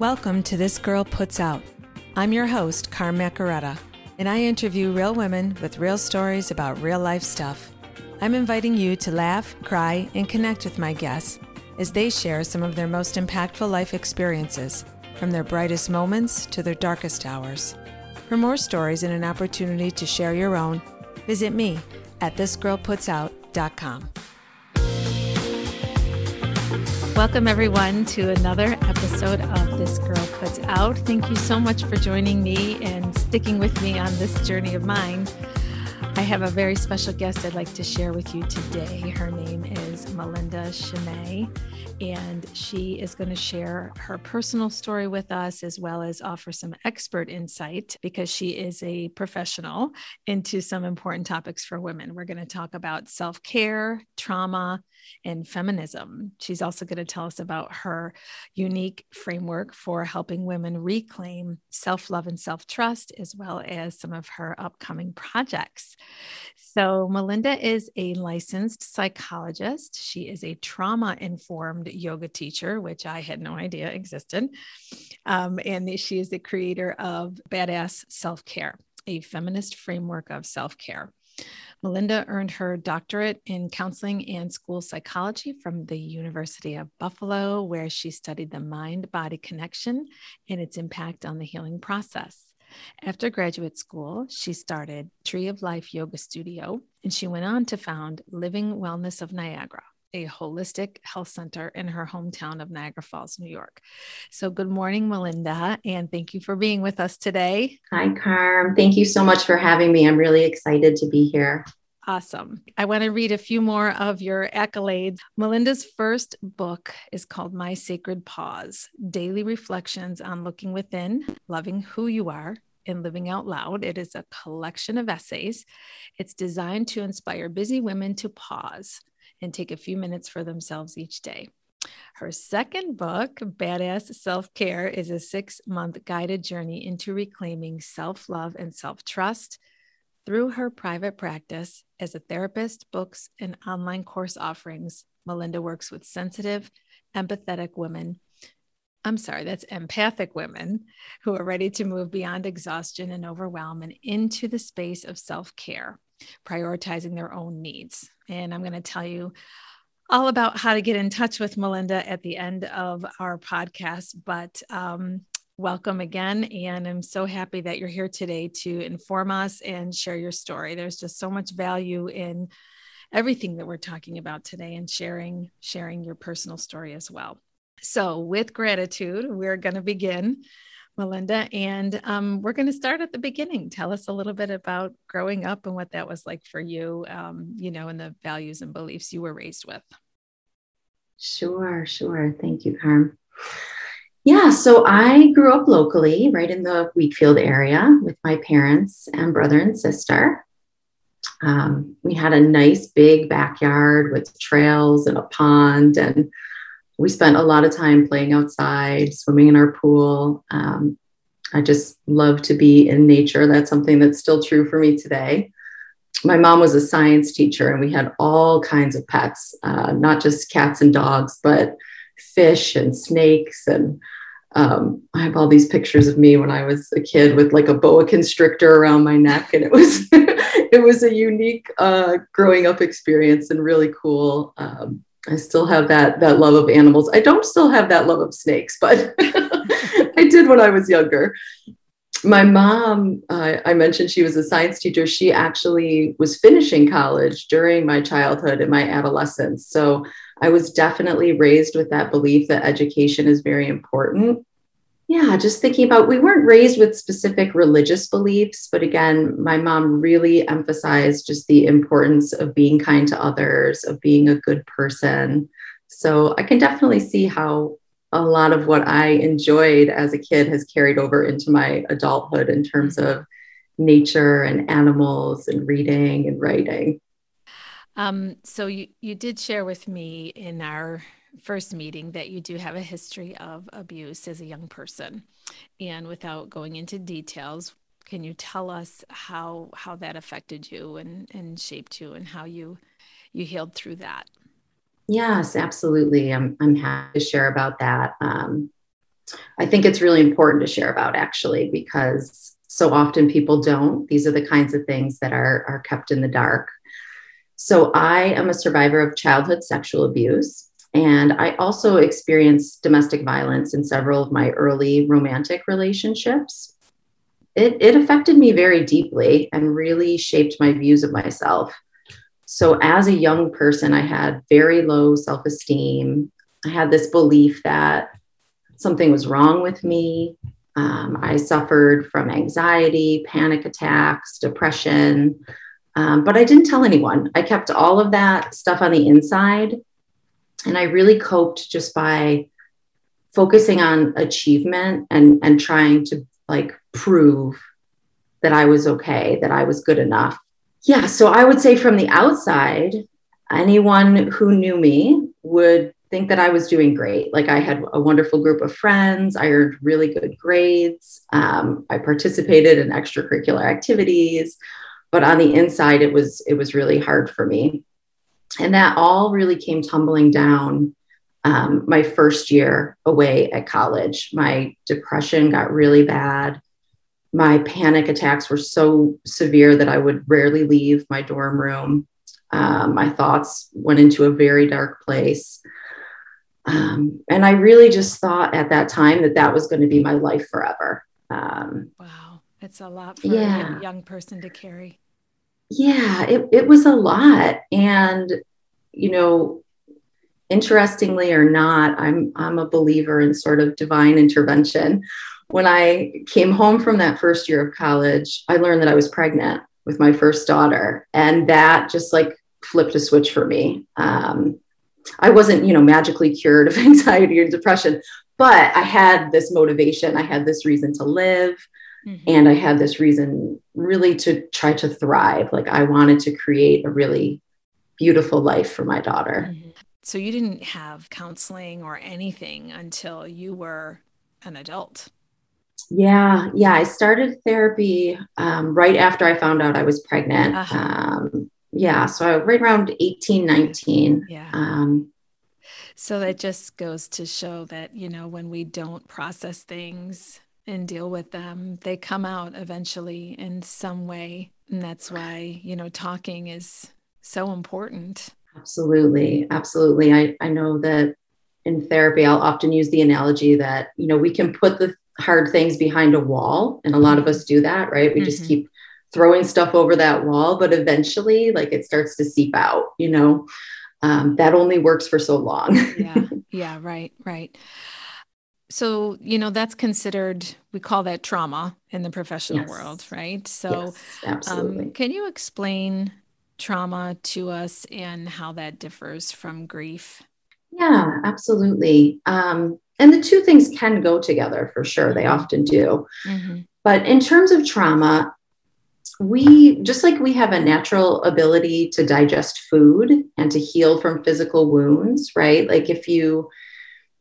Welcome to This Girl Puts Out. I'm your host, Carm Macaretta, and I interview real women with real stories about real life stuff. I'm inviting you to laugh, cry, and connect with my guests as they share some of their most impactful life experiences, from their brightest moments to their darkest hours. For more stories and an opportunity to share your own, visit me at thisgirlputsout.com. Welcome, everyone, to another episode of This Girl Puts Out. Thank you so much for joining me and sticking with me on this journey of mine. I have a very special guest I'd like to share with you today. Her name is Melinda Chene, and she is going to share her personal story with us as well as offer some expert insight because she is a professional into some important topics for women. We're going to talk about self care, trauma, and feminism. She's also going to tell us about her unique framework for helping women reclaim self love and self trust, as well as some of her upcoming projects. So, Melinda is a licensed psychologist. She is a trauma informed yoga teacher, which I had no idea existed. Um, and she is the creator of Badass Self Care, a feminist framework of self care. Melinda earned her doctorate in counseling and school psychology from the University of Buffalo, where she studied the mind body connection and its impact on the healing process. After graduate school, she started Tree of Life Yoga Studio, and she went on to found Living Wellness of Niagara, a holistic health center in her hometown of Niagara Falls, New York. So, good morning, Melinda, and thank you for being with us today. Hi, Carm. Thank you so much for having me. I'm really excited to be here. Awesome. I want to read a few more of your accolades. Melinda's first book is called My Sacred Pause Daily Reflections on Looking Within, Loving Who You Are, and Living Out Loud. It is a collection of essays. It's designed to inspire busy women to pause and take a few minutes for themselves each day. Her second book, Badass Self Care, is a six month guided journey into reclaiming self love and self trust. Through her private practice as a therapist, books, and online course offerings, Melinda works with sensitive, empathetic women. I'm sorry, that's empathic women who are ready to move beyond exhaustion and overwhelm and into the space of self care prioritizing their own needs. And I'm going to tell you all about how to get in touch with Melinda at the end of our podcast. But um, welcome again. And I'm so happy that you're here today to inform us and share your story. There's just so much value in everything that we're talking about today and sharing sharing your personal story as well. So, with gratitude, we're going to begin Melinda. And um, we're going to start at the beginning. Tell us a little bit about growing up and what that was like for you, um, you know, and the values and beliefs you were raised with. Sure, sure. Thank you, Carm. Yeah, so I grew up locally, right in the Wheatfield area with my parents and brother and sister. Um, we had a nice big backyard with trails and a pond and we spent a lot of time playing outside, swimming in our pool. Um, I just love to be in nature. That's something that's still true for me today. My mom was a science teacher, and we had all kinds of pets, uh, not just cats and dogs, but fish and snakes. And um, I have all these pictures of me when I was a kid with like a boa constrictor around my neck, and it was it was a unique uh, growing up experience and really cool. Um, I still have that that love of animals. I don't still have that love of snakes, but I did when I was younger. My mom, uh, I mentioned she was a science teacher. She actually was finishing college during my childhood and my adolescence. So I was definitely raised with that belief that education is very important yeah, just thinking about we weren't raised with specific religious beliefs, but again, my mom really emphasized just the importance of being kind to others, of being a good person. So I can definitely see how a lot of what I enjoyed as a kid has carried over into my adulthood in terms of nature and animals and reading and writing. Um, so you you did share with me in our first meeting that you do have a history of abuse as a young person. And without going into details, can you tell us how how that affected you and, and shaped you and how you you healed through that? Yes, absolutely. I'm I'm happy to share about that. Um, I think it's really important to share about actually because so often people don't. These are the kinds of things that are, are kept in the dark. So I am a survivor of childhood sexual abuse. And I also experienced domestic violence in several of my early romantic relationships. It, it affected me very deeply and really shaped my views of myself. So, as a young person, I had very low self esteem. I had this belief that something was wrong with me. Um, I suffered from anxiety, panic attacks, depression, um, but I didn't tell anyone. I kept all of that stuff on the inside. And I really coped just by focusing on achievement and, and trying to like prove that I was okay, that I was good enough. Yeah. So I would say from the outside, anyone who knew me would think that I was doing great. Like I had a wonderful group of friends. I earned really good grades. Um, I participated in extracurricular activities, but on the inside, it was it was really hard for me, and that all really came tumbling down. Um, my first year away at college, my depression got really bad. My panic attacks were so severe that I would rarely leave my dorm room. Um, my thoughts went into a very dark place. Um, and I really just thought at that time that that was going to be my life forever. Um, wow. It's a lot for yeah. a young person to carry. Yeah, it, it was a lot. And, you know, interestingly or not, I'm, I'm a believer in sort of divine intervention. When I came home from that first year of college, I learned that I was pregnant with my first daughter. And that just like flipped a switch for me. Um, I wasn't, you know, magically cured of anxiety or depression, but I had this motivation. I had this reason to live. Mm-hmm. And I had this reason really to try to thrive. Like I wanted to create a really beautiful life for my daughter. Mm-hmm. So you didn't have counseling or anything until you were an adult. Yeah, yeah. I started therapy um, right after I found out I was pregnant. Uh-huh. Um, yeah so I, right around 18 19 yeah um, so that just goes to show that you know when we don't process things and deal with them they come out eventually in some way and that's why you know talking is so important absolutely absolutely i, I know that in therapy i'll often use the analogy that you know we can put the hard things behind a wall and a lot of mm-hmm. us do that right we mm-hmm. just keep throwing stuff over that wall, but eventually, like it starts to seep out, you know. Um, that only works for so long. yeah, yeah, right, right. So, you know, that's considered, we call that trauma in the professional yes. world, right? So, yes, um, can you explain trauma to us and how that differs from grief? Yeah, absolutely. Um, and the two things can go together for sure. They mm-hmm. often do. Mm-hmm. But in terms of trauma, we just like we have a natural ability to digest food and to heal from physical wounds right like if you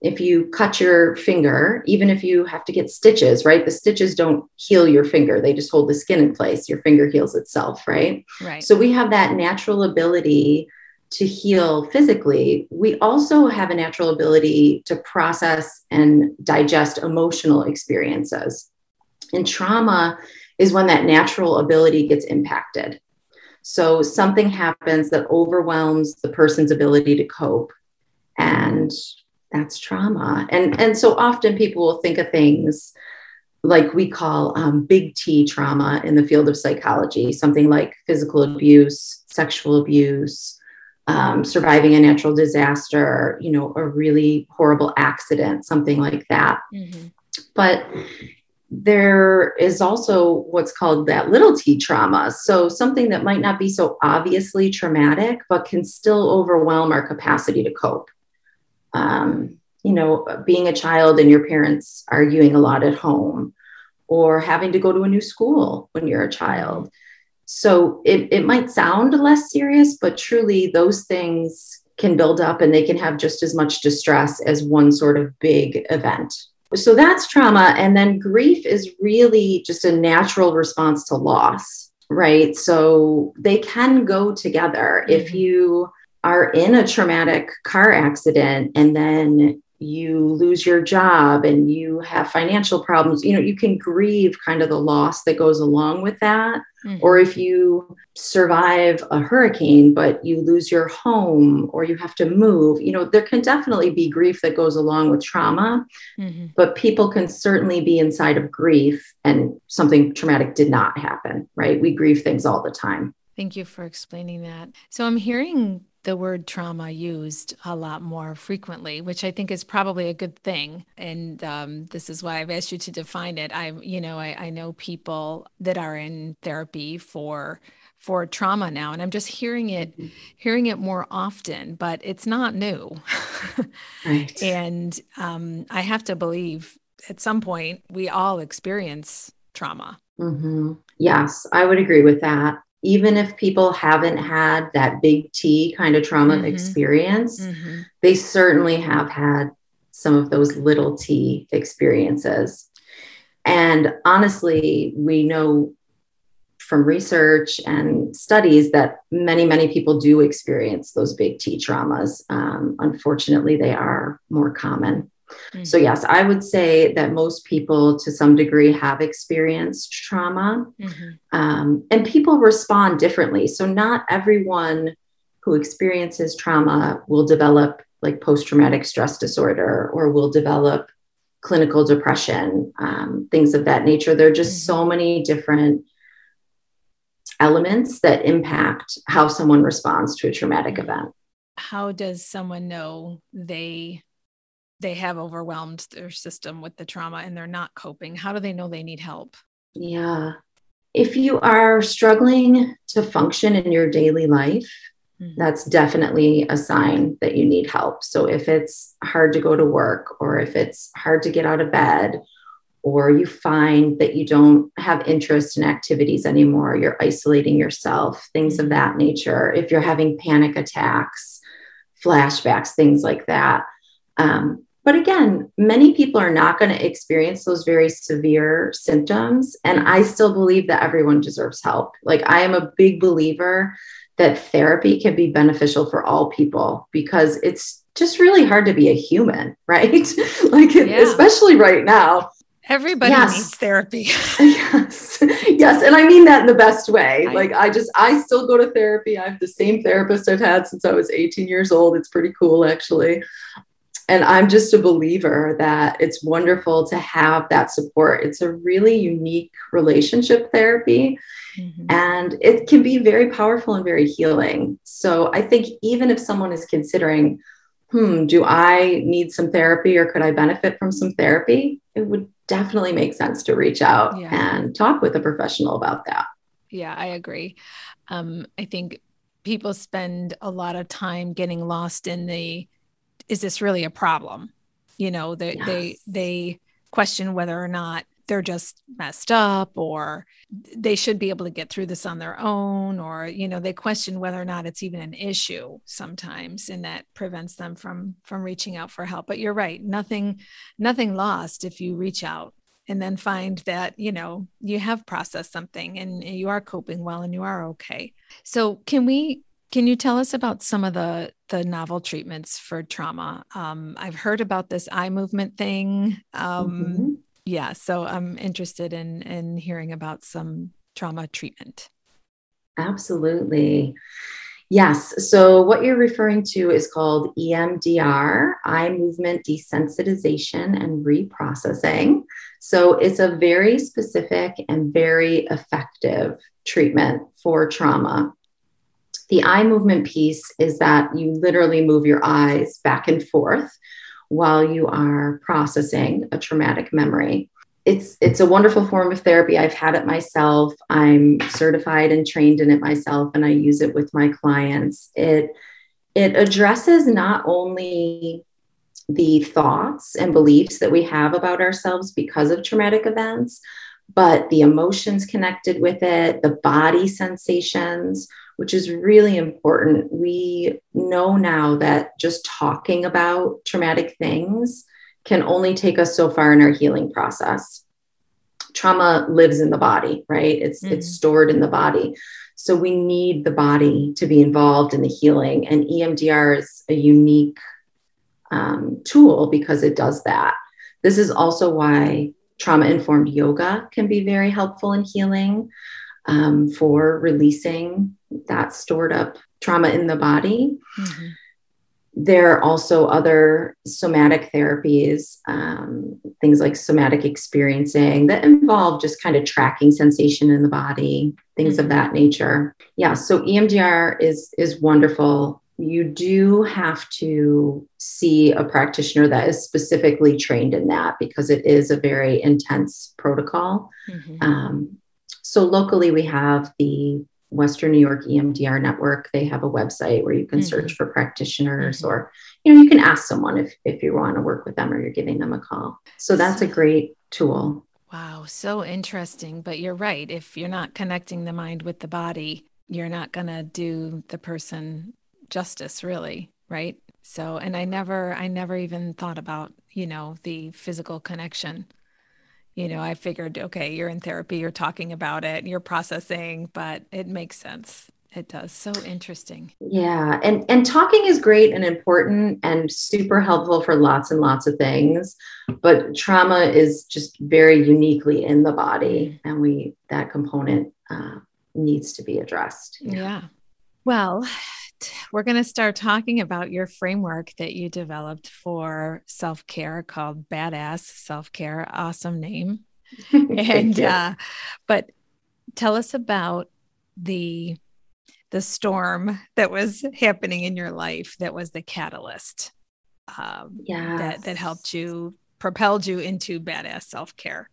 if you cut your finger even if you have to get stitches right? The stitches don't heal your finger. They just hold the skin in place. Your finger heals itself right? Right. So we have that natural ability to heal physically. We also have a natural ability to process and digest emotional experiences. And trauma is when that natural ability gets impacted. So something happens that overwhelms the person's ability to cope. And that's trauma. And, and so often people will think of things like we call um, big T trauma in the field of psychology, something like physical abuse, sexual abuse, um, surviving a natural disaster, you know, a really horrible accident, something like that. Mm-hmm. But there is also what's called that little t trauma. So, something that might not be so obviously traumatic, but can still overwhelm our capacity to cope. Um, you know, being a child and your parents arguing a lot at home, or having to go to a new school when you're a child. So, it, it might sound less serious, but truly, those things can build up and they can have just as much distress as one sort of big event so that's trauma. And then grief is really just a natural response to loss, right? So they can go together. Mm-hmm. If you are in a traumatic car accident and then you lose your job and you have financial problems, you know, you can grieve kind of the loss that goes along with that. Mm-hmm. Or if you survive a hurricane, but you lose your home or you have to move, you know, there can definitely be grief that goes along with trauma, mm-hmm. but people can certainly be inside of grief and something traumatic did not happen, right? We grieve things all the time. Thank you for explaining that. So I'm hearing the word trauma used a lot more frequently, which I think is probably a good thing. And um, this is why I've asked you to define it. I, you know, I, I know people that are in therapy for for trauma now, and I'm just hearing it, mm-hmm. hearing it more often. But it's not new, right? And um, I have to believe at some point we all experience trauma. Mm-hmm. Yes, I would agree with that even if people haven't had that big T kind of trauma mm-hmm. experience, mm-hmm. they certainly have had some of those little t experiences. And honestly, we know from research and studies that many, many people do experience those big T traumas. Um, unfortunately, they are more common. Mm-hmm. So, yes, I would say that most people to some degree have experienced trauma mm-hmm. um, and people respond differently. So, not everyone who experiences trauma will develop like post traumatic stress disorder or will develop clinical depression, um, things of that nature. There are just mm-hmm. so many different elements that impact how someone responds to a traumatic mm-hmm. event. How does someone know they they have overwhelmed their system with the trauma and they're not coping how do they know they need help? Yeah. If you are struggling to function in your daily life mm-hmm. that's definitely a sign that you need help. So if it's hard to go to work or if it's hard to get out of bed or you find that you don't have interest in activities anymore you're isolating yourself things of that nature if you're having panic attacks flashbacks things like that um, but again, many people are not going to experience those very severe symptoms. And I still believe that everyone deserves help. Like, I am a big believer that therapy can be beneficial for all people because it's just really hard to be a human, right? like, yeah. especially right now. Everybody yes. needs therapy. yes. Yes. And I mean that in the best way. I, like I just I still go to therapy. I have the same therapist I've had since I was 18 years old. It's pretty cool actually and I'm just a believer that it's wonderful to have that support. It's a really unique relationship therapy. Mm-hmm. And it can be very powerful and very healing. So I think even if someone is considering, hmm, do I need some therapy or could I benefit from some therapy? It would definitely make sense to reach out yeah. and talk with a professional about that. Yeah, I agree. Um, I think people spend a lot of time getting lost in the is this really a problem? You know, they yes. they they question whether or not they're just messed up or they should be able to get through this on their own or you know they question whether or not it's even an issue sometimes and that prevents them from from reaching out for help but you're right nothing nothing lost if you reach out and then find that you know you have processed something and you are coping well and you are okay so can we can you tell us about some of the the novel treatments for trauma? Um, I've heard about this eye movement thing. Um, mm-hmm. Yeah, so I'm interested in in hearing about some trauma treatment. Absolutely. Yes. So, what you're referring to is called EMDR, eye movement desensitization and reprocessing. So, it's a very specific and very effective treatment for trauma the eye movement piece is that you literally move your eyes back and forth while you are processing a traumatic memory. It's it's a wonderful form of therapy. I've had it myself. I'm certified and trained in it myself and I use it with my clients. It it addresses not only the thoughts and beliefs that we have about ourselves because of traumatic events, but the emotions connected with it, the body sensations, which is really important. We know now that just talking about traumatic things can only take us so far in our healing process. Trauma lives in the body, right? It's mm-hmm. it's stored in the body. So we need the body to be involved in the healing and EMDR is a unique um, tool because it does that. This is also why trauma informed yoga can be very helpful in healing um, for releasing that stored up trauma in the body. Mm-hmm. There are also other somatic therapies, um, things like somatic experiencing that involve just kind of tracking sensation in the body, things mm-hmm. of that nature. Yeah, so EMDR is is wonderful. You do have to see a practitioner that is specifically trained in that because it is a very intense protocol. Mm-hmm. Um, so locally, we have the Western New York EMDR network. They have a website where you can mm-hmm. search for practitioners mm-hmm. or you know you can ask someone if if you want to work with them or you're giving them a call. So that's a great tool. Wow, so interesting, but you're right. If you're not connecting the mind with the body, you're not going to do the person justice really, right? So and I never I never even thought about, you know, the physical connection you know, I figured, okay, you're in therapy, you're talking about it, you're processing, but it makes sense. It does. So interesting. Yeah. And and talking is great and important and super helpful for lots and lots of things. But trauma is just very uniquely in the body. And we that component uh, needs to be addressed. Yeah. yeah. Well, we're going to start talking about your framework that you developed for self care called Badass Self Care. Awesome name. and, uh, but tell us about the the storm that was happening in your life that was the catalyst um, yes. that, that helped you propelled you into badass self-care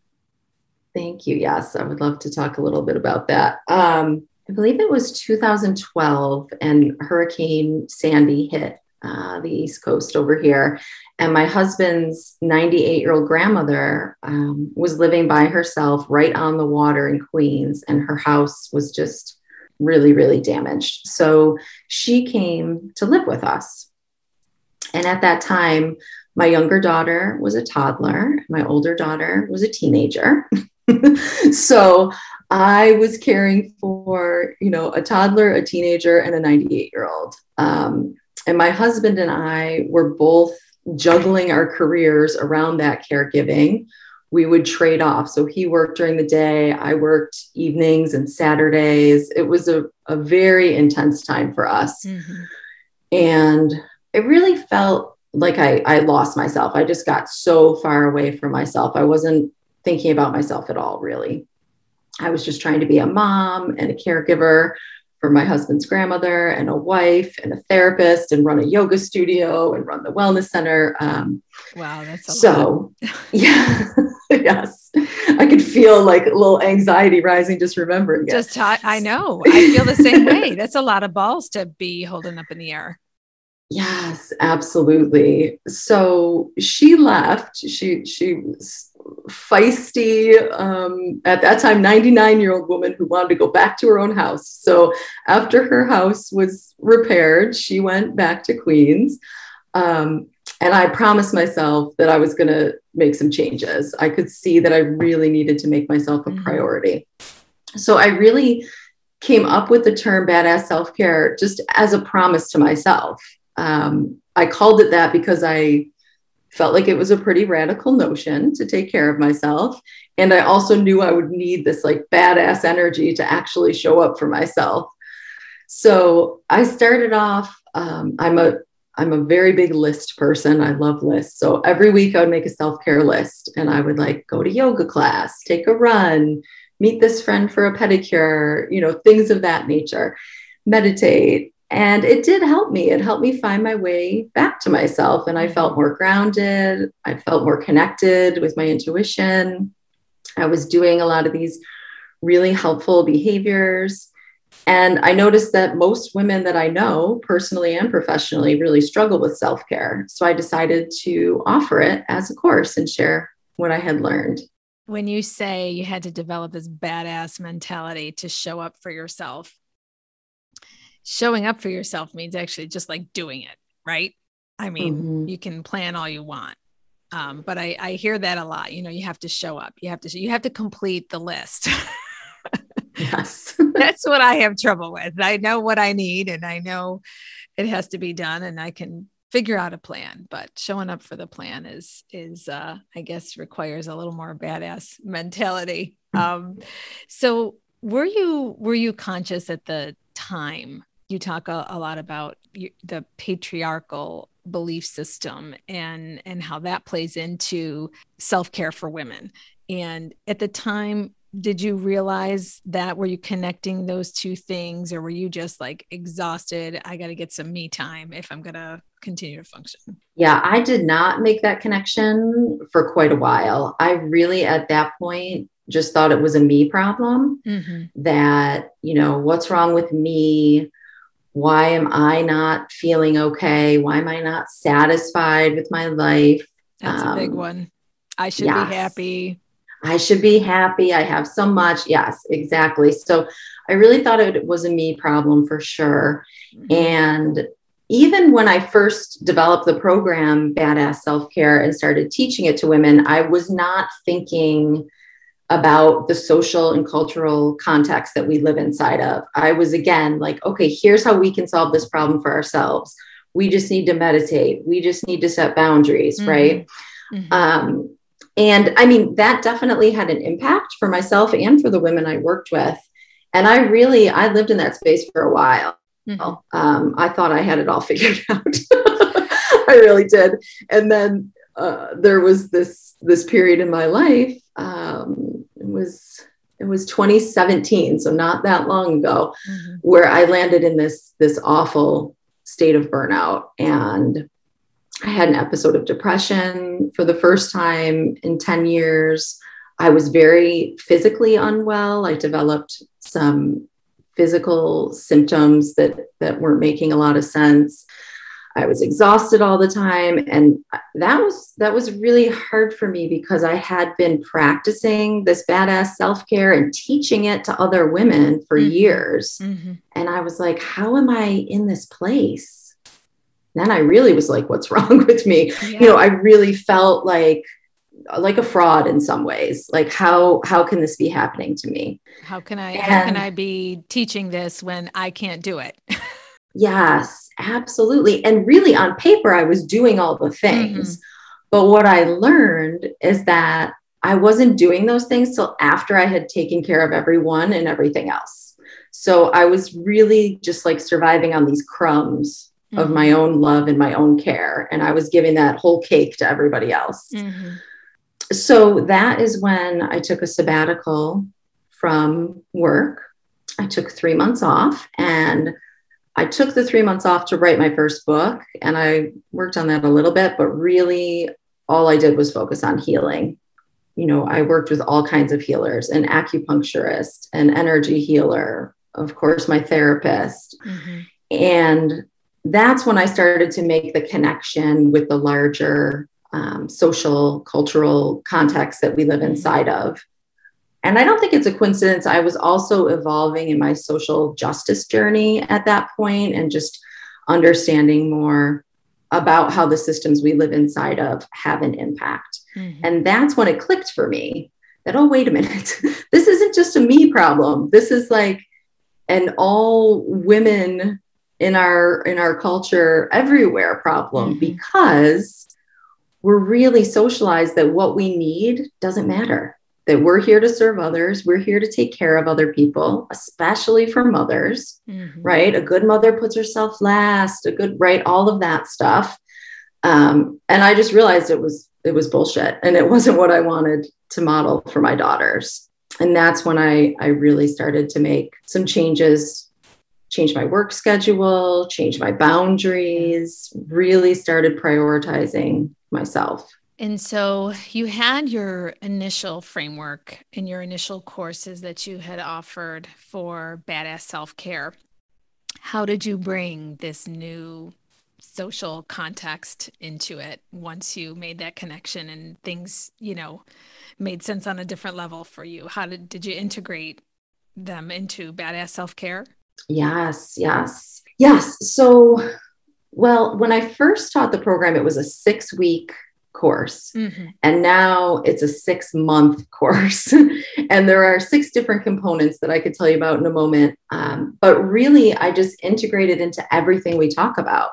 thank you yes i would love to talk a little bit about that um, I believe it was 2012, and Hurricane Sandy hit uh, the East Coast over here. And my husband's 98 year old grandmother um, was living by herself right on the water in Queens, and her house was just really, really damaged. So she came to live with us. And at that time, my younger daughter was a toddler, my older daughter was a teenager. so I was caring for, you know, a toddler, a teenager, and a 98 year old. Um, and my husband and I were both juggling our careers around that caregiving. We would trade off. So he worked during the day, I worked evenings and Saturdays. It was a, a very intense time for us. Mm-hmm. And it really felt like I, I lost myself. I just got so far away from myself. I wasn't thinking about myself at all, really. I was just trying to be a mom and a caregiver for my husband's grandmother and a wife and a therapist and run a yoga studio and run the wellness center. Um, wow, that's so yeah, yes. I could feel like a little anxiety rising just remembering it. Just t- I know. I feel the same way. That's a lot of balls to be holding up in the air. Yes, absolutely. So she left. She she feisty, um, at that time, 99 year old woman who wanted to go back to her own house. So after her house was repaired, she went back to Queens. Um, and I promised myself that I was going to make some changes. I could see that I really needed to make myself a mm-hmm. priority. So I really came up with the term badass self care just as a promise to myself. Um, I called it that because I felt like it was a pretty radical notion to take care of myself. And I also knew I would need this like badass energy to actually show up for myself. So I started off, um, I'm a I'm a very big list person. I love lists. So every week I would make a self-care list and I would like go to yoga class, take a run, meet this friend for a pedicure, you know, things of that nature, meditate, and it did help me. It helped me find my way back to myself. And I felt more grounded. I felt more connected with my intuition. I was doing a lot of these really helpful behaviors. And I noticed that most women that I know, personally and professionally, really struggle with self care. So I decided to offer it as a course and share what I had learned. When you say you had to develop this badass mentality to show up for yourself, showing up for yourself means actually just like doing it, right? I mean, mm-hmm. you can plan all you want. Um, but I, I hear that a lot. You know, you have to show up. You have to you have to complete the list. yes. That's what I have trouble with. I know what I need and I know it has to be done and I can figure out a plan but showing up for the plan is is uh i guess requires a little more badass mentality mm. um so were you were you conscious at the time you talk a, a lot about the patriarchal belief system and and how that plays into self-care for women. And at the time did you realize that? Were you connecting those two things or were you just like exhausted? I got to get some me time if i'm going to continue to function. Yeah i did not make that connection for quite a while. I really at that point just thought it was a me problem mm-hmm. that you know what's wrong with me why am i not feeling okay why am i not satisfied with my life that's um, a big um, one i should yes. be happy I should be happy. I have so much. Yes, exactly. So I really thought it was a me problem for sure. Mm-hmm. And even when I first developed the program, Badass Self Care, and started teaching it to women, I was not thinking about the social and cultural context that we live inside of. I was again like, okay, here's how we can solve this problem for ourselves. We just need to meditate. We just need to set boundaries, mm-hmm. right? Mm-hmm. Um, and I mean, that definitely had an impact for myself and for the women I worked with. And I really, I lived in that space for a while. Mm-hmm. Um, I thought I had it all figured out. I really did. And then uh, there was this this period in my life. Um, it was it was 2017, so not that long ago, mm-hmm. where I landed in this this awful state of burnout and I had an episode of depression for the first time in 10 years. I was very physically unwell. I developed some physical symptoms that, that weren't making a lot of sense. I was exhausted all the time. And that was that was really hard for me because I had been practicing this badass self-care and teaching it to other women for mm-hmm. years. Mm-hmm. And I was like, how am I in this place? then I really was like, what's wrong with me? Yeah. You know, I really felt like like a fraud in some ways like how how can this be happening to me how can i and, how can i be teaching this when i can't do it yes absolutely and really on paper i was doing all the things mm-hmm. but what i learned is that i wasn't doing those things till after i had taken care of everyone and everything else so i was really just like surviving on these crumbs mm-hmm. of my own love and my own care. And I was giving that whole cake to everybody else. Mm-hmm. So that is when I took a sabbatical from work. I took three months off and I took the three months off to write my first book. And I worked on that a little bit, but really all I did was focus on healing. You know, I worked with all kinds of healers an acupuncturist, an energy healer, of course, my therapist. Mm-hmm. And that's when I started to make the connection with the larger um, social, cultural context that we live mm-hmm. inside of. And I don't think it's a coincidence. I was also evolving in my social justice journey at that point and just understanding more about how the systems we live inside of have an impact. Mm-hmm. And that's when it clicked for me that, oh, wait a minute, this isn't just a me problem. This is like an all women in our in our culture everywhere problem mm-hmm. because we're really socialized that what we need doesn't matter that we're here to serve others. We're here to take care of other people especially for mothers mm-hmm. right? A good mother puts herself last a good right? All of that stuff. Um, and i just realized it was it was bullshit and it wasn't what i wanted to model for my daughters. And that's when i i really started to make some changes change my work schedule, change my boundaries, really started prioritizing myself. And so you had your initial framework and your initial courses that you had offered for badass self care. How did you bring this new social context into it once you made that connection and things, you know, made sense on a different level for you? How did, did you integrate them into badass self care? Yes, yes, yes. So, well, when I first taught the program, it was a six week course. Mm-hmm. And now it's a six month course. and there are six different components that I could tell you about in a moment. Um, but really, I just integrated into everything we talk about.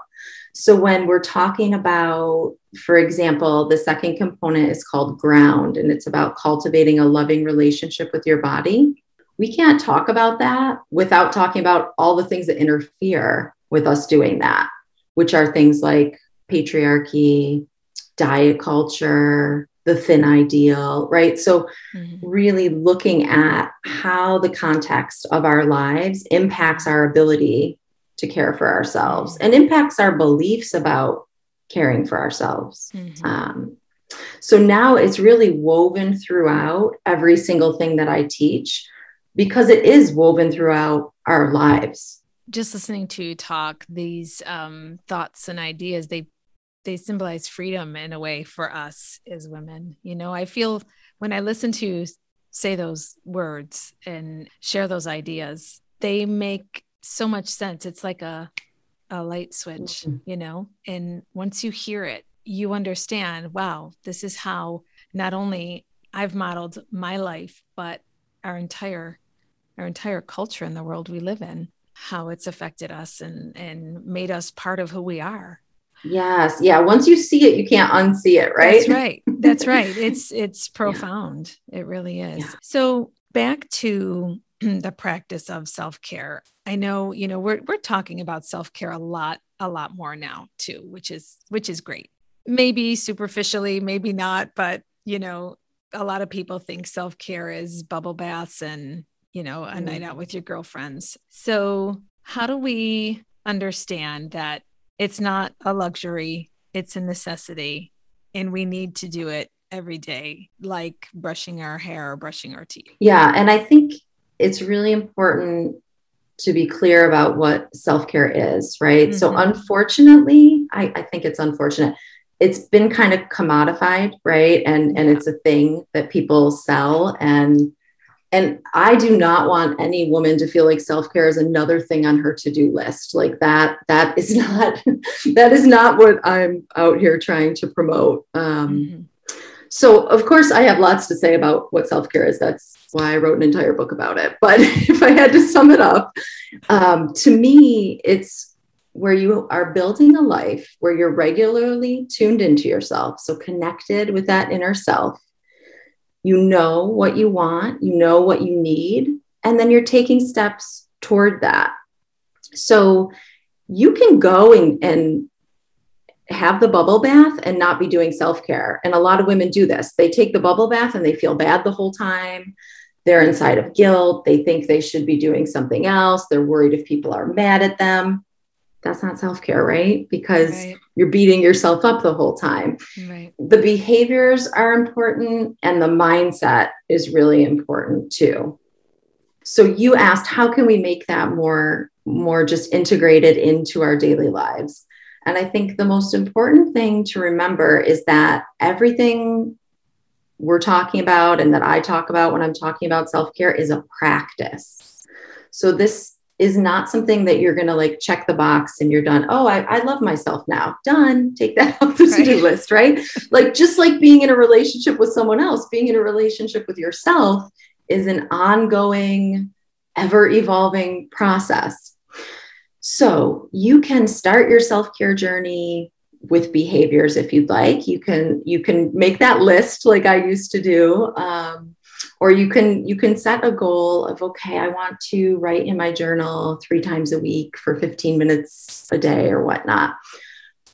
So when we're talking about, for example, the second component is called ground, and it's about cultivating a loving relationship with your body. We can't talk about that without talking about all the things that interfere with us doing that, which are things like patriarchy, diet culture, the thin ideal, right? So, mm-hmm. really looking at how the context of our lives impacts our ability to care for ourselves and impacts our beliefs about caring for ourselves. Mm-hmm. Um, so now it's really woven throughout every single thing that I teach because it is woven throughout our lives. Just listening to you talk, these um, thoughts and ideas, they they symbolize freedom in a way for us as women. You know, I feel when I listen to you say those words and share those ideas, they make so much sense. It's like a a light switch, mm-hmm. you know? And once you hear it, you understand, wow, this is how not only I've modeled my life, but our entire our entire culture in the world we live in, how it's affected us and and made us part of who we are. Yes. Yeah. Once you see it, you can't unsee it, right? That's right. That's right. It's it's profound. Yeah. It really is. Yeah. So back to the practice of self-care. I know, you know, we're we're talking about self-care a lot, a lot more now too, which is which is great. Maybe superficially, maybe not, but you know, a lot of people think self-care is bubble baths and, you know, a mm. night out with your girlfriends. So, how do we understand that it's not a luxury, it's a necessity. And we need to do it every day, like brushing our hair or brushing our teeth. Yeah. And I think it's really important to be clear about what self care is, right? Mm-hmm. So, unfortunately, I, I, think it's unfortunate. It's been kind of commodified, right? And and it's a thing that people sell, and and i do not want any woman to feel like self-care is another thing on her to-do list. Like that that is not that is not what i'm out here trying to promote. Um, mm-hmm. so of course i have lots to say about what self-care is. That's why i wrote an entire book about it. But if i had to sum it up um, to me it's where you are building a life where you're regularly tuned into yourself. So connected with that inner self you know what you want, you know what you need, and then you're taking steps toward that. So you can go and, and have the bubble bath and not be doing self care. And a lot of women do this. They take the bubble bath and they feel bad the whole time. They're inside of guilt. They think they should be doing something else. They're worried if people are mad at them that's not self care, right? Because right. You're beating yourself up the whole time. Right. The behaviors are important and the mindset is really important too. So you asked how can we make that more more just integrated into our daily lives? And I think the most important thing to remember is that everything we're talking about and that I talk about when I'm talking about self-care is a practice. So this is not something that you're going to like check the box and you're done. Oh, I, I love myself now. Done. Take that off the to do list, right? like just like being in a relationship with someone else, being in a relationship with yourself is an ongoing, ever evolving process. So you can start your self care journey with behaviors if you'd like. You can you can make that list like I used to do. Um, or you can you can set a goal of okay i want to write in my journal three times a week for 15 minutes a day or whatnot.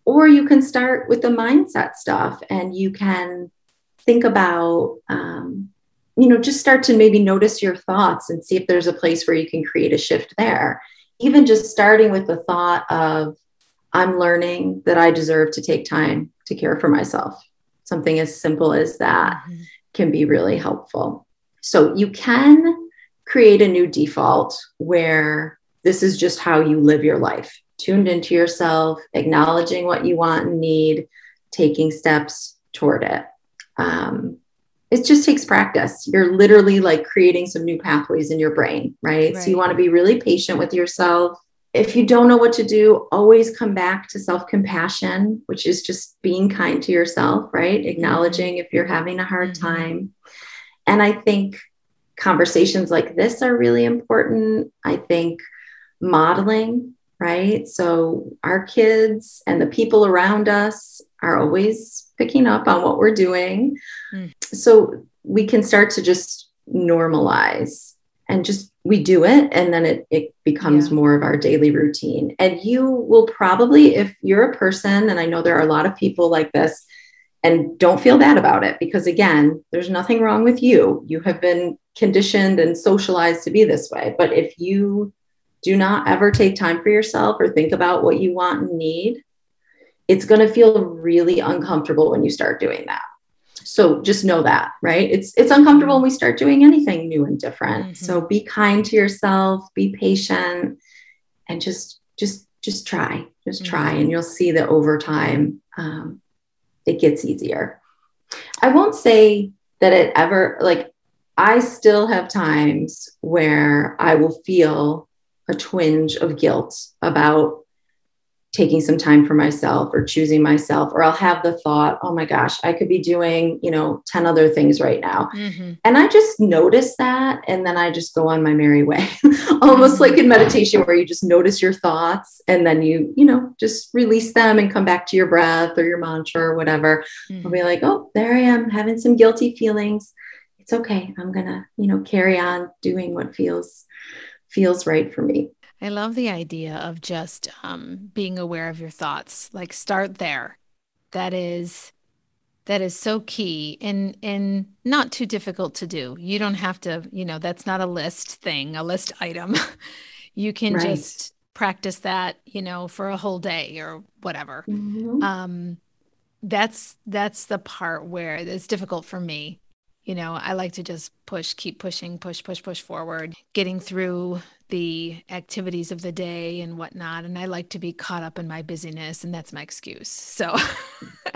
Or you can start with the mindset stuff and you can think about um, you know just start to maybe notice your thoughts and see if there's a place where you can create a shift there. Even just starting with the thought of i'm learning that i deserve to take time to care for myself. Something as simple as that. Mm-hmm. Can be really helpful so you can create a new default where this is just how you live your life tuned into yourself, acknowledging what you want and need, taking steps toward it. Um, it just takes practice. You're literally like creating some new pathways in your brain, right? right. So you want to be really patient with yourself. If you don't know what to do, always come back to self compassion, which is just being kind to yourself, right? Acknowledging if you're having a hard mm-hmm. time and I think conversations like this are really important. I think modeling right? So our kids and the people around us are always picking up on what we're doing. Mm. So we can start to just normalize and just we do it and then it, it becomes yeah. more of our daily routine. And you will probably, if you're a person, and I know there are a lot of people like this, and don't feel bad about it because again there's nothing wrong with you you have been conditioned and socialized to be this way but if you do not ever take time for yourself or think about what you want and need it's going to feel really uncomfortable when you start doing that so just know that right it's it's uncomfortable when we start doing anything new and different mm-hmm. so be kind to yourself be patient and just just just try just mm-hmm. try and you'll see that over time um, it gets easier. I won't say that it ever, like, I still have times where I will feel a twinge of guilt about taking some time for myself or choosing myself or i'll have the thought oh my gosh i could be doing you know 10 other things right now mm-hmm. and i just notice that and then i just go on my merry way almost mm-hmm. like in meditation where you just notice your thoughts and then you you know just release them and come back to your breath or your mantra or whatever mm-hmm. i'll be like oh there i am having some guilty feelings it's okay i'm gonna you know carry on doing what feels feels right for me I love the idea of just um, being aware of your thoughts. Like start there. That is that is so key and and not too difficult to do. You don't have to, you know, that's not a list thing, a list item. you can right. just practice that, you know, for a whole day or whatever. Mm-hmm. Um, that's that's the part where it's difficult for me. You know, I like to just push, keep pushing, push, push, push forward, getting through the activities of the day and whatnot. And I like to be caught up in my busyness, and that's my excuse. So.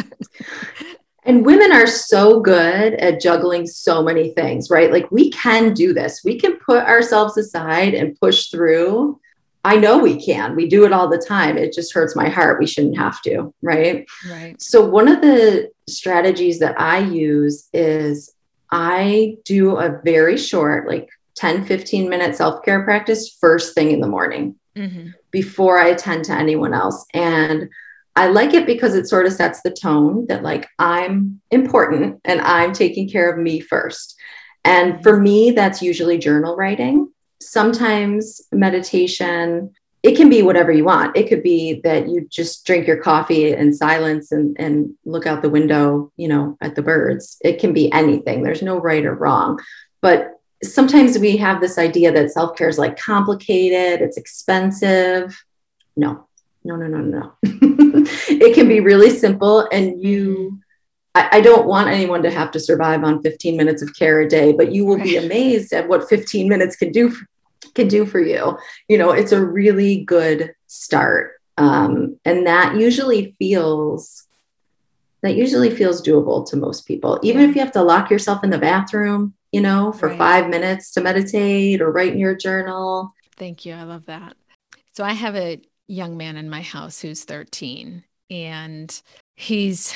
and women are so good at juggling so many things, right? Like we can do this. We can put ourselves aside and push through. I know we can. We do it all the time. It just hurts my heart. We shouldn't have to, right? Right. So one of the strategies that I use is I do a very short, like 10, 15 minute self care practice first thing in the morning mm-hmm. before I attend to anyone else. And I like it because it sort of sets the tone that, like, I'm important and I'm taking care of me first. And for me, that's usually journal writing. Sometimes meditation, it can be whatever you want. It could be that you just drink your coffee in silence and, and look out the window, you know, at the birds. It can be anything. There's no right or wrong. But sometimes we have this idea that self care is like complicated, it's expensive. No, no, no, no, no. it can be really simple. And you, I, I, don't want anyone to have to survive on 15 minutes of care a day, but you will be amazed at what 15 minutes can do for, can do for you. You know, it's a really good start. Um, and that usually feels that usually feels doable to most people. Even if you have to lock yourself in the bathroom, you know, for right. five minutes to meditate or write in your journal. Thank you. I love that. So I have a young man in my house who's 13 and he's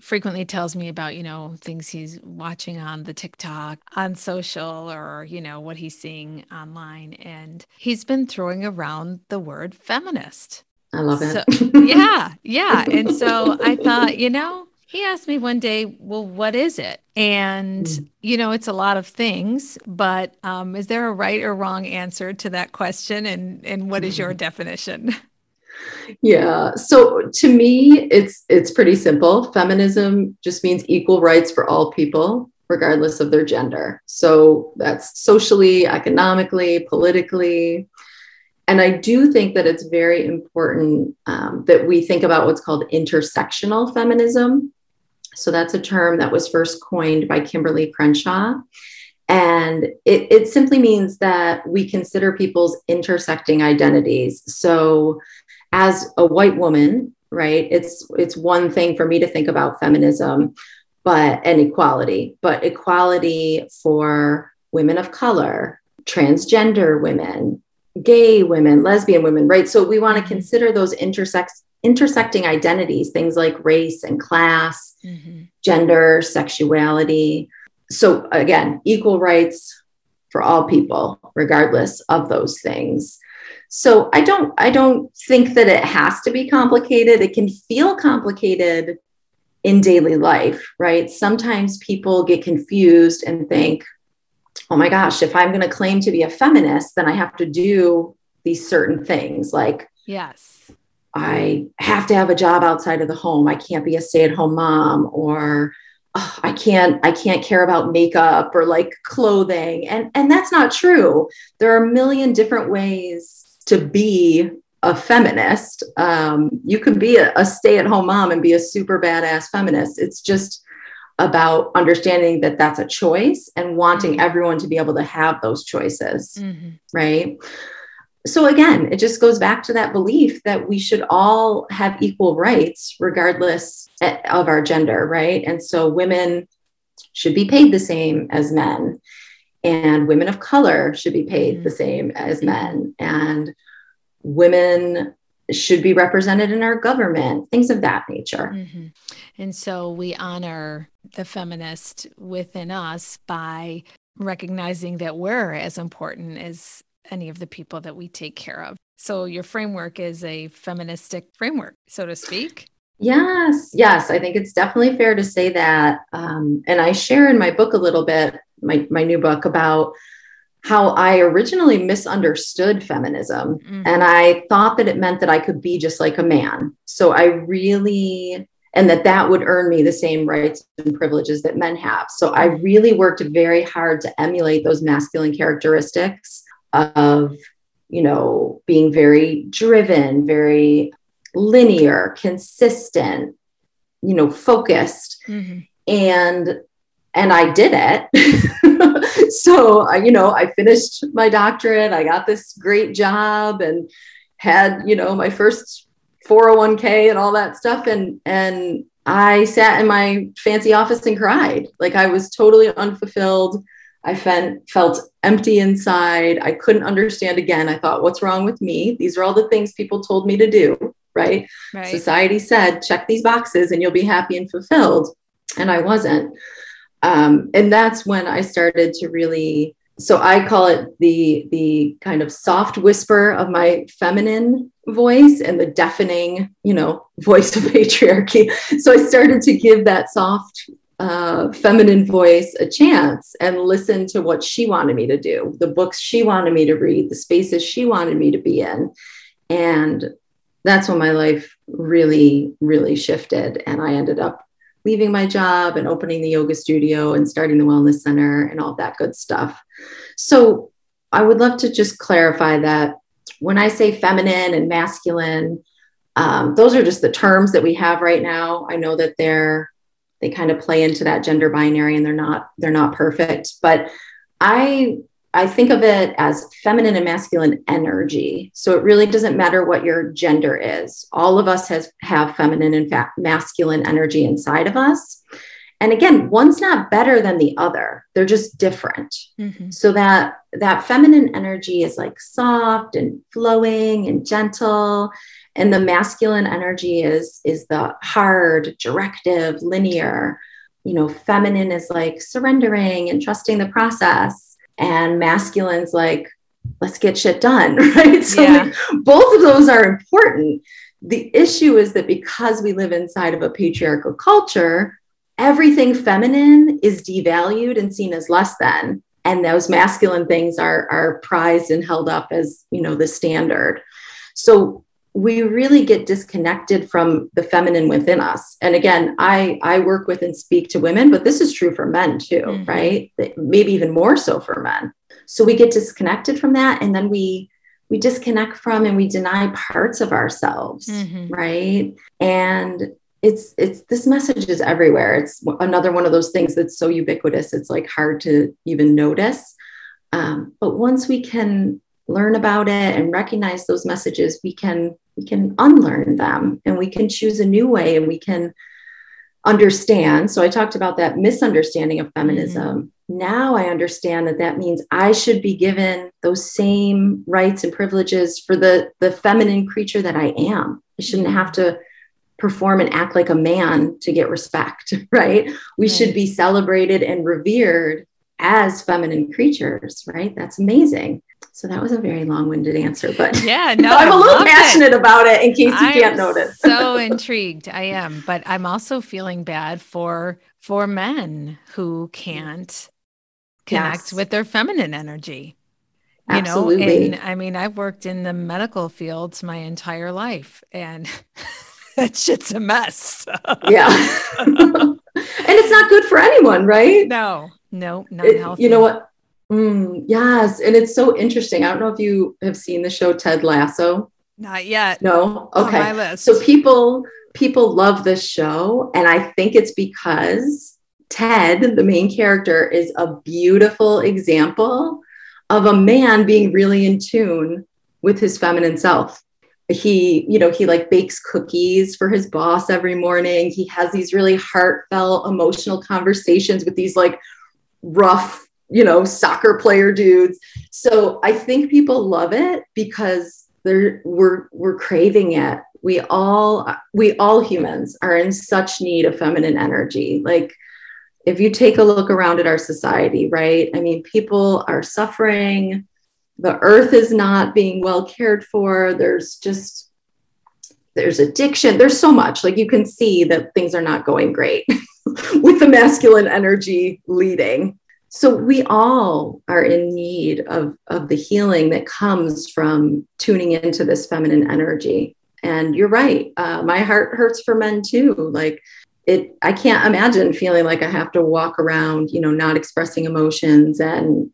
frequently tells me about you know things he's watching on the TikTok on social or you know what he's seeing online and he's been throwing around the word feminist I love it. So, yeah, yeah. And so I thought, you know, he asked me one day, well, what is it? And, mm. you know, it's a lot of things, but um, is there a right or wrong answer to that question? And, and what is your definition? Yeah. So to me, it's it's pretty simple. Feminism just means equal rights for all people, regardless of their gender. So that's socially, economically, politically, and I do think that it's very important um, that we think about what's called intersectional feminism. So that's a term that was first coined by Kimberly Crenshaw. And it, it simply means that we consider people's intersecting identities. So, as a white woman, right, it's it's one thing for me to think about feminism, but and equality, but equality for women of color, transgender women, gay women, lesbian women, right? So we want to consider those intersex intersecting identities, things like race and class, mm-hmm. gender, sexuality. So, again, equal rights for all people, regardless of those things. So I don't I don't think that it has to be complicated. It can feel complicated in daily life, right? Sometimes people get confused and think, oh my gosh, if I'm going to claim to be a feminist, then I have to do these certain things like, yes, I have to have a job outside of the home. I can't be a stay at home mom or oh, I can't I can't care about makeup or like clothing and and that's not true. There are a million different ways to be a feminist. Um, you can be a, a stay at home mom and be a super badass feminist. It's just about understanding that that's a choice and wanting mm-hmm. everyone to be able to have those choices. Mm-hmm. Right. So, again, it just goes back to that belief that we should all have equal rights, regardless of our gender. Right. And so, women should be paid the same as men, and women of color should be paid mm-hmm. the same as men. And women should be represented in our government, things of that nature. Mm-hmm. And so we honor the feminist within us by recognizing that we're as important as any of the people that we take care of. So your framework is a feministic framework, so to speak. Yes, yes, I think it's definitely fair to say that. Um, and I share in my book a little bit, my, my new book, about how I originally misunderstood feminism. Mm-hmm. And I thought that it meant that I could be just like a man. So I really, and that that would earn me the same rights and privileges that men have. So I really worked very hard to emulate those masculine characteristics of, you know, being very driven, very linear, consistent, you know, focused. Mm-hmm. And and I did it. so, you know, I finished my doctorate, I got this great job and had, you know, my first 401k and all that stuff and and I sat in my fancy office and cried. Like I was totally unfulfilled. I felt felt empty inside. I couldn't understand again. I thought, what's wrong with me? These are all the things people told me to do, right? right? Society said, check these boxes and you'll be happy and fulfilled. And I wasn't. Um, and that's when I started to really so I call it the the kind of soft whisper of my feminine voice and the deafening, you know, voice of patriarchy. So I started to give that soft feminine voice a chance and listen to what she wanted me to do, the books she wanted me to read, the spaces she wanted me to be in, and that's when my life really, really shifted, and I ended up leaving my job and opening the yoga studio and starting the wellness center and all that good stuff. So I would love to just clarify that when I say feminine and masculine, um, those are just the terms that we have right now. I know that they're they kind of play into that gender binary and they're not they're not perfect, but I I think of it as feminine and masculine energy. So it really doesn't matter what your gender is. All of us has have feminine and fa- masculine energy inside of us. And again, one's not better than the other. They're just different. Mm-hmm. So that that feminine energy is like soft and flowing and gentle and the masculine energy is is the hard, directive, linear. You know, feminine is like surrendering and trusting the process and masculine's like let's get shit done right so yeah. like, both of those are important the issue is that because we live inside of a patriarchal culture everything feminine is devalued and seen as less than and those masculine things are are prized and held up as you know the standard so we really get disconnected from the feminine within us. And again i i work with and speak to women but this is true for men too mm-hmm. right? Maybe even more so for men. So we get disconnected from that and then we we disconnect from and we deny parts of ourselves mm-hmm. right? And it's it's this message is everywhere. It's another one of those things that's so ubiquitous. It's like hard to even notice. Um, but once we can learn about it and recognize those messages we can we can unlearn them and we can choose a new way and we can understand. So I talked about that misunderstanding of feminism. Mm-hmm. Now I understand that that means I should be given those same rights and privileges for the the feminine creature that I am. I shouldn't have to perform and act like a man to get respect, right? We right. should be celebrated and revered as feminine creatures, right? That's amazing. So that was a very long-winded answer, but yeah, no, I'm a little passionate it. about it in case you I'm can't notice. so intrigued. I am, but I'm also feeling bad for for men who can't connect yes. with their feminine energy. You Absolutely. know, and I mean, I've worked in the medical fields my entire life and that shit's a mess. yeah. and it's not good for anyone, right? No, no, not it, healthy. You know what? Mm, yes. And it's so interesting. I don't know if you have seen the show Ted Lasso. Not yet. No. Okay. So people people love this show and I think it's because Ted, the main character, is a beautiful example of a man being really in tune with his feminine self. He, you know, he like bakes cookies for his boss every morning. He has these really heartfelt, emotional conversations with these like rough, you know, soccer player dudes. So I think people love it because they're we're we're craving it. We all we all humans are in such need of feminine energy. Like if you take a look around at our society, right? I mean, people are suffering, the earth is not being well cared for. There's just, there's addiction. There's so much. Like you can see that things are not going great with the masculine energy leading. So we all are in need of, of the healing that comes from tuning into this feminine energy. And you're right. Uh, my heart hurts for men too. Like it i can't imagine feeling like i have to walk around you know not expressing emotions and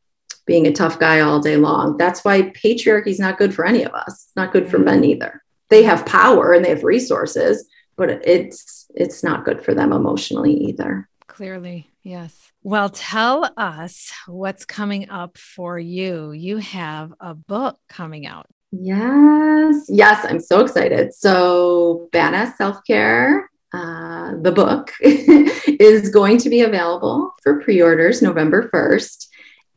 being a tough guy all day long that's why patriarchy is not good for any of us not good for men either they have power and they have resources but it's it's not good for them emotionally either clearly yes well tell us what's coming up for you you have a book coming out yes yes i'm so excited so badass self-care uh, the book is going to be available for pre orders November 1st.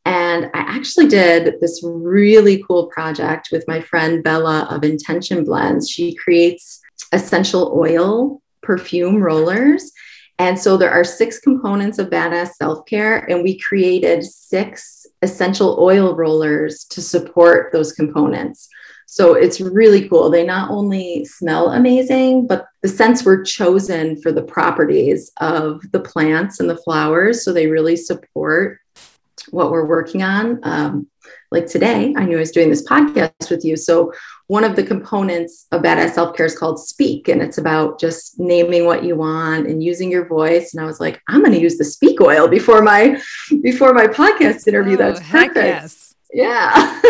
And I actually did this really cool project with my friend Bella of Intention Blends. She creates essential oil perfume rollers. And so there are six components of badass self care, and we created six essential oil rollers to support those components. So it's really cool. They not only smell amazing, but the scents were chosen for the properties of the plants and the flowers. So they really support what we're working on. Um, like today, I knew I was doing this podcast with you. So one of the components of badass self-care is called speak and it's about just naming what you want and using your voice and i was like i'm going to use the speak oil before my before my podcast interview oh, that's perfect yes. Yeah.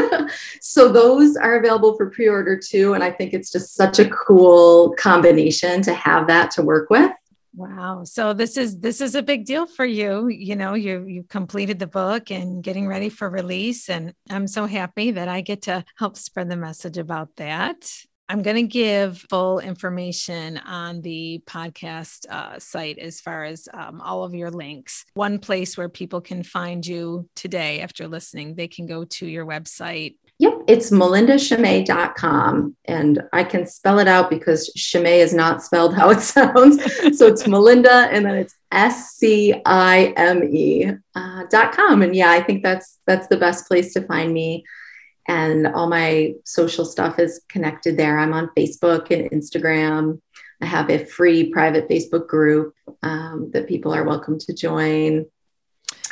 so those are available for pre-order too. And I think it's just such a cool combination to have that to work with. Wow. So this is this is a big deal for you. You know, you you completed the book and getting ready for release. And I'm so happy that I get to help spread the message about that. I'm going to give full information on the podcast uh, site as far as um, all of your links. One place where people can find you today after listening, they can go to your website. Yep, it's melindascime.com. And I can spell it out because Scime is not spelled how it sounds. so it's Melinda and then it's S C I M E uh, dot com. And yeah, I think that's that's the best place to find me and all my social stuff is connected there. I'm on Facebook and Instagram. I have a free private Facebook group um, that people are welcome to join.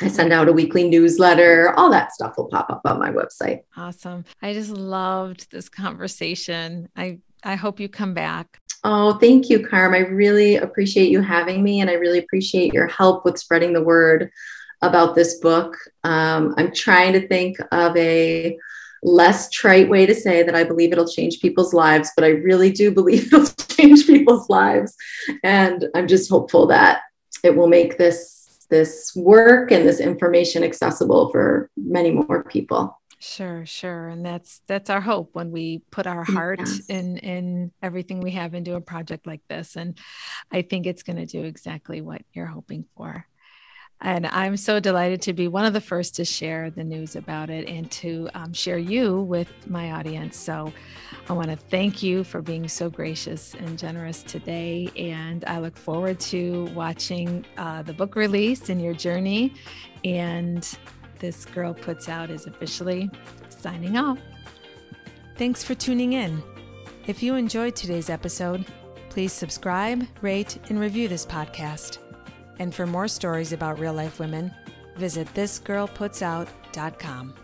I send out a weekly newsletter. All that stuff will pop up on my website. Awesome. I just loved this conversation. I I hope you come back. Oh, thank you, Carm. I really appreciate you having me, and I really appreciate your help with spreading the word about this book. Um, I'm trying to think of a less trite way to say that I believe it'll change people's lives, but I really do believe it'll change people's lives. And I'm just hopeful that it will make this this work and this information accessible for many more people. Sure, sure. And that's that's our hope when we put our heart yes. in in everything we have into a project like this. And I think it's going to do exactly what you're hoping for. And I'm so delighted to be one of the first to share the news about it and to um, share you with my audience. So I want to thank you for being so gracious and generous today. And I look forward to watching uh, the book release and your journey. And This Girl Puts Out is officially signing off. Thanks for tuning in. If you enjoyed today's episode, please subscribe, rate, and review this podcast. And for more stories about real life women, visit thisgirlputsout.com.